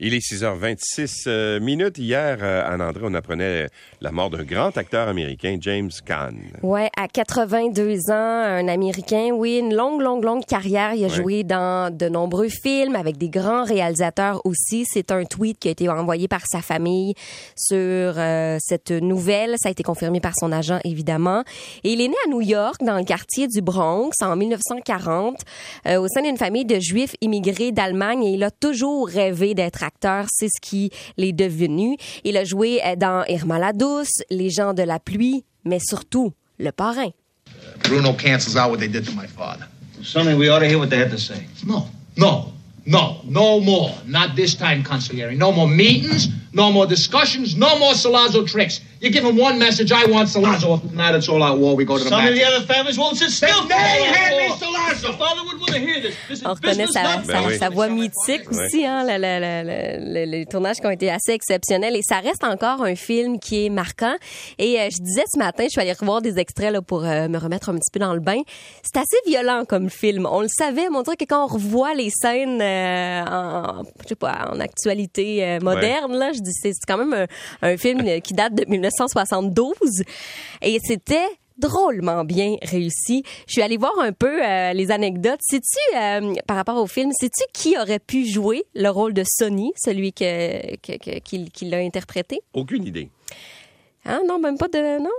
Il est 6h26 euh, minutes. Hier, euh, Anne-André, on apprenait la mort d'un grand acteur américain, James Caan. Ouais, à 82 ans, un Américain, oui, une longue, longue, longue carrière. Il a Ouais. joué dans de nombreux films avec des grands réalisateurs aussi. C'est un tweet qui a été envoyé par sa famille sur euh, cette nouvelle. Ça a été confirmé par son agent, évidemment. Et il est né à New York, dans le quartier du Bronx, en 1940, euh, au sein d'une famille de Juifs immigrés d'Allemagne. Et il a toujours rêvé d'être acteur. C'est ce qui l'est devenu. Il a joué euh, dans Irma la douce, Les gens de la pluie, mais surtout Le Parrain. Bruno cancels out what they did to my father. Sonny, we ought to hear what they had to say. No, no, no, no more. Not this time, consigliere. No more meetings, no more discussions, no more Salazzo tricks. You give him one message, I want Salazzo. Now it's all out war, we go to the Some of match. the other families won't sit still. They hand me Your Salazzo. father would want to hear this. This is On reconnaît sa, not sa, Ben oui. sa voix mythique aussi, hein, le- le- le- le- le- les tournages qui ont été assez exceptionnels. Et ça reste encore un film qui est marquant. Et euh, je disais ce matin, je suis allée revoir des extraits là, pour euh, me remettre un petit peu dans le bain. C'est assez violent comme film. On le savait, mais on dirait que quand on revoit les scènes euh, en, je sais pas, en actualité euh, moderne, là, je dis c'est quand même un, un film qui date de 1972. Et c'était drôlement bien réussi. Je suis allée voir un peu euh, les anecdotes. Sais-tu, euh, par rapport au film, sais-tu qui aurait pu jouer le rôle de Sonny, celui que, que- que- qui, qui l'a interprété? Aucune idée. Hein? Non, même pas de... Non?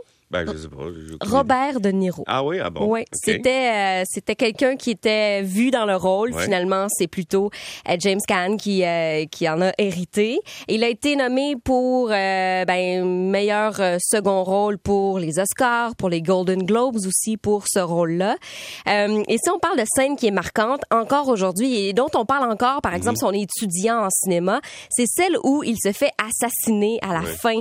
Ben, je sais pas. j'ai aucune Robert De Niro. Ah oui, ah bon. Oui, c'était euh, c'était quelqu'un qui était vu dans le rôle. Ouais. Finalement, c'est plutôt euh, James Caan qui euh, qui en a hérité. Il a été nommé pour euh, ben meilleur euh, second rôle pour les Oscars, pour les Golden Globes aussi pour ce rôle-là. Euh, et si on parle de scène qui est marquante encore aujourd'hui et dont on parle encore, par exemple, si on est étudiant en cinéma, c'est celle où il se fait assassiner à la Ouais. fin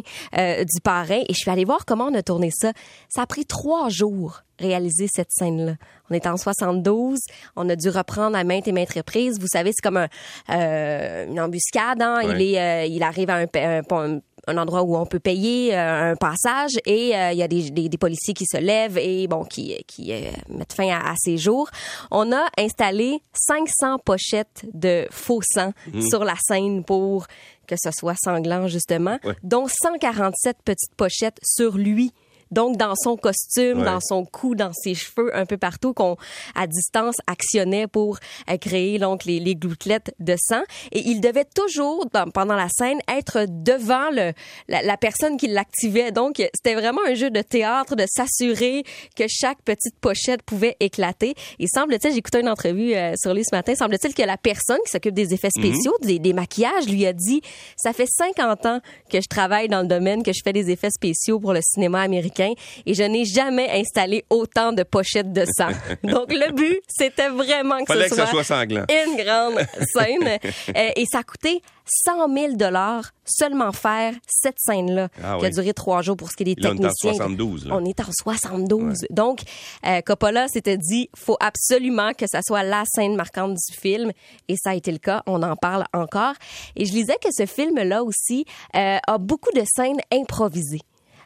du parrain. Et je suis allée voir comment on a tourné ça. Ça a pris trois jours réaliser cette scène-là. On est en 72, on a dû reprendre à maintes et maintes reprises. Vous savez, c'est comme un, euh, une embuscade. Hein? Il est, euh, il arrive à un, endroit où on peut payer euh, un passage et il y a des, des, des policiers qui se lèvent et bon qui qui mettent fin à, à ces jours. On a installé 500 pochettes de faux sang sur la scène pour que ce soit sanglant justement, Ouais. dont 147 petites pochettes sur lui. Donc, dans son costume, Ouais. dans son cou, dans ses cheveux, un peu partout, qu'on, à distance, actionnait pour euh, créer donc les, les gouttelettes de sang. Et il devait toujours, dans- pendant la scène, être devant le, la, la personne qui l'activait. Donc, c'était vraiment un jeu de théâtre de s'assurer que chaque petite pochette pouvait éclater. Et semble-t-il, j'écoutais une entrevue euh, sur lui ce matin, semble-t-il que la personne qui s'occupe des effets spéciaux, des, des maquillages, lui a dit, ça fait 50 ans que je travaille dans le domaine, que je fais des effets spéciaux pour le cinéma américain et je n'ai jamais installé autant de pochettes de sang. Donc, le but, c'était vraiment que Fallait ce que ça soit sanglant. une grande scène. Euh, et ça a coûté 100 000 dollars seulement faire cette scène-là, Ah qui a duré trois jours pour ce qui est des Là, on est en techniciens. 72, là. On est en 72. Donc, euh, Coppola s'était dit, faut absolument que ça soit la scène marquante du film, et ça a été le cas. On en parle encore. Et je lisais que ce film-là aussi euh, a beaucoup de scènes improvisées.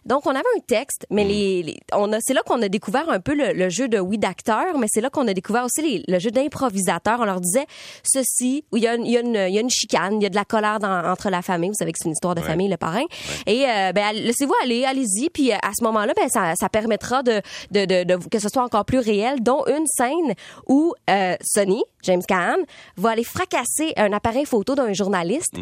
Donc, on avait un texte, mais Mm. les, les- on a, c'est là qu'on a découvert un peu le, le jeu de oui d'acteur, mais c'est là qu'on a découvert aussi les- le jeu d'improvisateur. On leur disait ceci, où il y a, une- il y a une, il y a une chicane, il y a de la colère dans- entre la famille. Vous savez que c'est une histoire de Ouais. famille, le parrain. Et euh, ben, laissez-vous aller, allez-y. Puis euh, à ce moment-là, ben, ça, ça permettra de, de, de, de- que ce soit encore plus réel, dont une scène où euh, Sonny, James Caan, va aller fracasser un appareil photo d'un journaliste.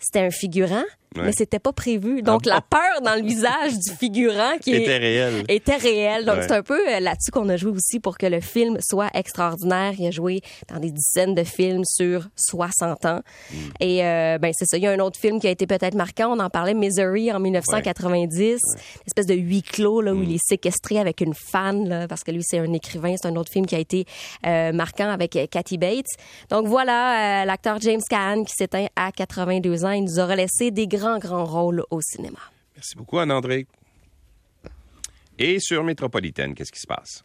C'était un figurant, Ouais. mais c'était pas prévu. Donc Ah bon? la peur dans le visage du figurant qui Était réel. était réel. Donc Ouais. c'est un peu euh, là-dessus qu'on a joué aussi pour que le film soit extraordinaire. Il a joué dans des dizaines de films sur 60 ans. Mm. Et euh, ben c'est ça. Il y a un autre film qui a été peut-être marquant. On en parlait, Misery en 1990. Une espèce de huis clos là où Mm. il est séquestré avec une fan là, parce que lui c'est un écrivain. C'est un autre film qui a été euh, marquant avec euh, Kathy Bates. Donc voilà euh, l'acteur James Caan qui s'éteint à 82 ans. Il nous aura laissé des grands grands rôles au cinéma. Merci beaucoup, Anne-André. Et sur Métropolitaine, qu'est-ce qui se passe?